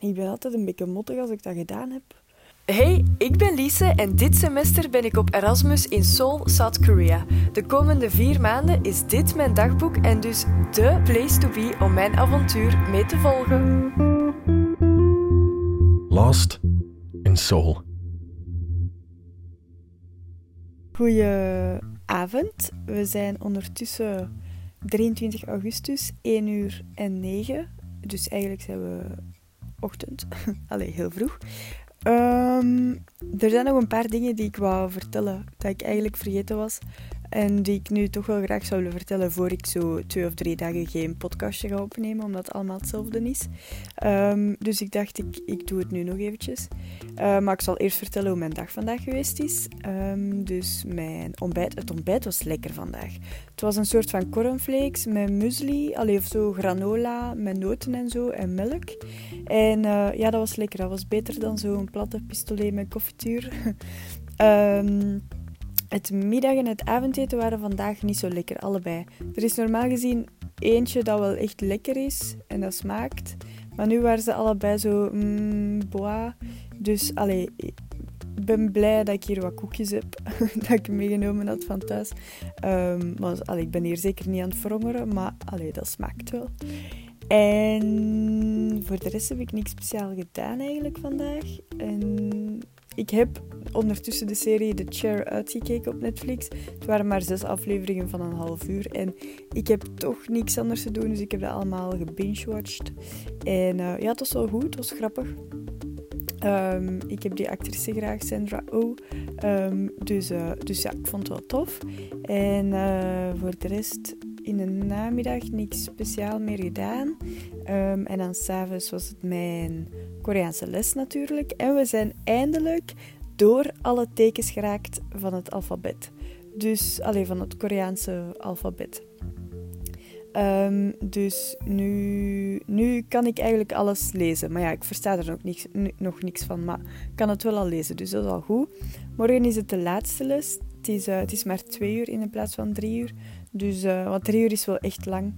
En ik ben altijd een beetje mottig als ik dat gedaan heb. Hey, ik ben Lise en dit semester ben ik op Erasmus in Seoul, South Korea. De komende vier maanden is dit mijn dagboek en dus de place to be om mijn avontuur mee te volgen. Lost in Seoul. Goedenavond. We zijn ondertussen 23 augustus, 1 uur en 9. Dus eigenlijk zijn we ochtend. Allee, heel vroeg. Ehm, er zijn nog een paar dingen die ik wou vertellen, dat ik eigenlijk vergeten was. En die ik nu toch wel graag zou willen vertellen voor ik zo twee of drie dagen geen podcastje ga opnemen, omdat het allemaal hetzelfde is. Ehm, dus ik dacht, ik, ik doe het nu nog eventjes. Uh, maar ik zal eerst vertellen hoe mijn dag vandaag geweest is. Um, dus mijn ontbijt, het ontbijt was lekker vandaag. Het was een soort van cornflakes met muesli, alleen of zo granola met noten en zo en melk. En uh, ja, dat was lekker. Dat was beter dan zo'n platte pistolet met confituur. um, Het middag- en het avondeten waren vandaag niet zo lekker, allebei. Er is normaal gezien eentje dat wel echt lekker is en dat smaakt. Maar nu waren ze allebei zo, mm, boah. Dus, allee, ik ben blij dat ik hier wat koekjes heb, dat ik meegenomen had van thuis. Um, maar allee, ik ben hier zeker niet aan het verhongeren, maar allee, dat smaakt wel. En voor de rest heb ik niks speciaal gedaan eigenlijk vandaag. En ik heb ondertussen de serie The Chair uitgekeken op Netflix. Het waren maar zes afleveringen van een half uur. En ik heb toch niks anders te doen, dus ik heb dat allemaal gebingewatcht. En uh, ja, het was wel goed, het was grappig. Um, ik heb die actrice graag, Sandra Oh. Dus, uh, dus ja, ik vond het wel tof. En uh, voor de rest in de namiddag niks speciaal meer gedaan. Um, en dan s'avonds was het mijn Koreaanse les natuurlijk. En we zijn eindelijk door alle tekens geraakt van het alfabet. Dus alleen van het Koreaanse alfabet. Um, dus nu, nu kan ik eigenlijk alles lezen. Maar ja, ik versta er nog niks, nog niks van. Maar ik kan het wel al lezen, dus dat is al goed. Morgen is het de laatste les. Het is, uh, het is maar twee uur in plaats van drie uur. Dus, uh, want drie uur is wel echt lang.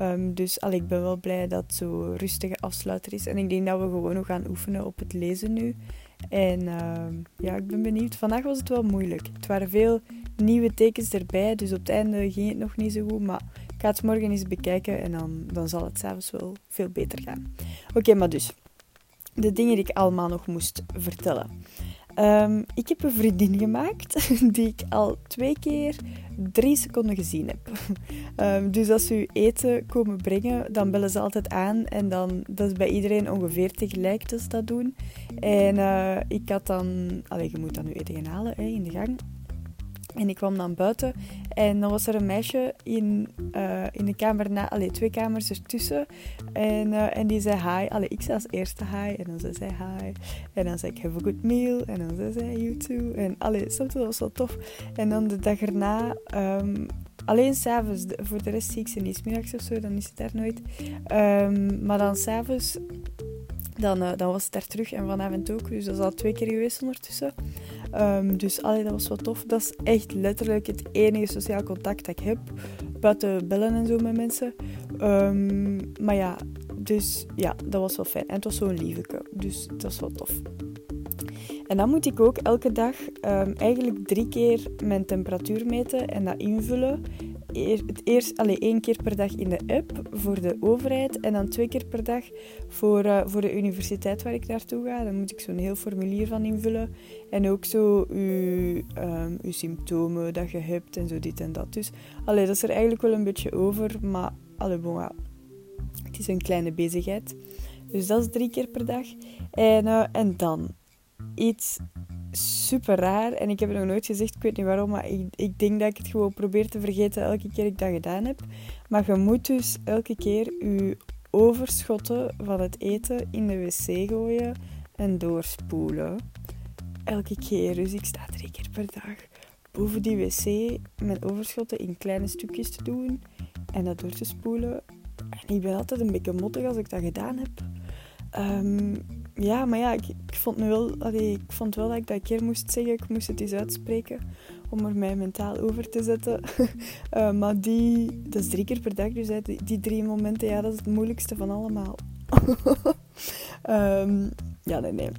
Um, dus al, ik ben wel blij dat het zo rustige afsluiter is. En ik denk dat we gewoon nog gaan oefenen op het lezen nu. En uh, ja, ik ben benieuwd. Vandaag was het wel moeilijk. Het waren veel nieuwe tekens erbij, dus op het einde ging het nog niet zo goed. Maar ik ga het morgen eens bekijken en dan, dan zal het s'avonds wel veel beter gaan. Oké, maar dus. De dingen die ik allemaal nog moest vertellen. Um, ik heb een vriendin gemaakt die ik al twee keer drie seconden gezien heb. Um, dus als ze eten komen brengen, dan bellen ze altijd aan. En dan, dat is bij iedereen ongeveer tegelijk dat ze dat doen. En uh, ik had dan... Allee, je moet dan nu eten halen hè, in de gang. En ik kwam dan buiten en dan was er een meisje in, uh, in de kamer na, allee, twee kamers ertussen. En, uh, en die zei hi. Allee, ik zei als eerste hi en dan zei zij hi. En dan zei ik have a good meal en dan zei zij you too. En allee, soms was het wel tof. En dan de dag erna, um, alleen s'avonds, voor de rest zie ik ze niet middags of zo, dan is het daar nooit. Um, maar dan s'avonds, dan, uh, dan was het daar terug en vanavond ook. Dus dat is al twee keer geweest ondertussen. Um, dus allee, dat was wel tof. Dat is echt letterlijk het enige sociaal contact dat ik heb. Buiten bellen en zo met mensen. Um, maar ja, dus ja, dat was wel fijn. En het was zo'n lieveke. Dus dat was wel tof. En dan moet ik ook elke dag um, eigenlijk drie keer mijn temperatuur meten en dat invullen het eerst alleen één keer per dag in de app voor de overheid en dan twee keer per dag voor, uh, voor de universiteit waar ik naartoe ga. Dan moet ik zo'n heel formulier van invullen en ook zo uw, um, uw symptomen dat je hebt en zo dit en dat. Dus allee, dat is er eigenlijk wel een beetje over, maar allee, het is een kleine bezigheid. Dus dat is drie keer per dag. En, uh, en dan iets super raar. En ik heb het nog nooit gezegd, ik weet niet waarom, maar ik, ik denk dat ik het gewoon probeer te vergeten elke keer ik dat gedaan heb. Maar je moet dus elke keer je overschotten van het eten in de wc gooien en doorspoelen. Elke keer. Dus ik sta drie keer per dag boven die wc mijn overschotten in kleine stukjes te doen en dat door te spoelen. En ik ben altijd een beetje mottig als ik dat gedaan heb. Um, ja, maar ja, ik, ik vond nu wel, allee, ik vond wel dat ik dat een keer moest zeggen. Ik moest het eens uitspreken om er mij mentaal over te zetten. uh, maar die, dat is drie keer per dag, dus die, die, drie momenten, ja, dat is het moeilijkste van allemaal. Ehm, ja, nee, nee.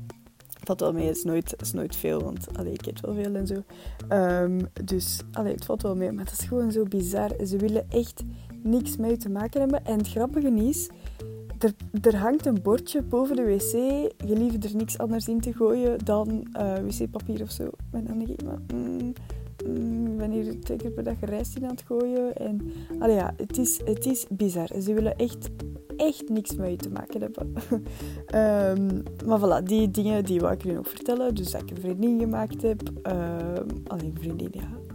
Valt wel mee, het is nooit, is nooit veel, want allee, ik eet wel veel en zo. Ehm, dus allee, het valt wel mee, maar dat is gewoon zo bizar. Ze willen echt niks mee te maken hebben. En het grappige is, er, er hangt een bordje boven de wc. Je lief er niks anders in te gooien dan uh, wc-papier of zo. En dan denk ik, mm, mm, ik ben hier twee keer per dag rijst in aan het gooien. En ja, het is, het is bizar. Ze willen echt, echt niks met je te maken hebben. um, maar voilà, die dingen die wou ik nu nog vertellen. Dus dat ik een vriendin gemaakt heb. Um, alleen vriendin, ja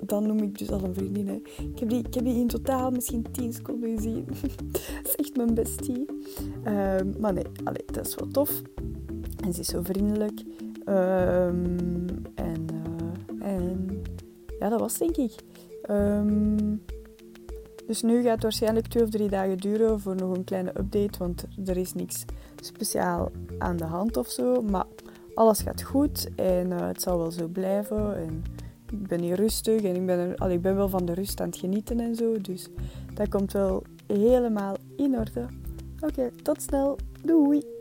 dat noem ik dus al een vriendin. Hè. Ik, heb die, ik heb die in totaal misschien 10 seconden gezien. dat is echt mijn bestie. Um, maar nee, allee, dat is wel tof. En ze is zo vriendelijk. Um, en, uh, en ja, dat was denk ik. Um, dus nu gaat het waarschijnlijk twee of drie dagen duren voor nog een kleine update. Want er is niks speciaal aan de hand of zo. Maar alles gaat goed en uh, het zal wel zo blijven. En ik ben hier rustig en ik ben, al, ik ben wel van de rust aan het genieten en zo. Dus dat komt wel helemaal in orde. Oké, tot snel. Doei!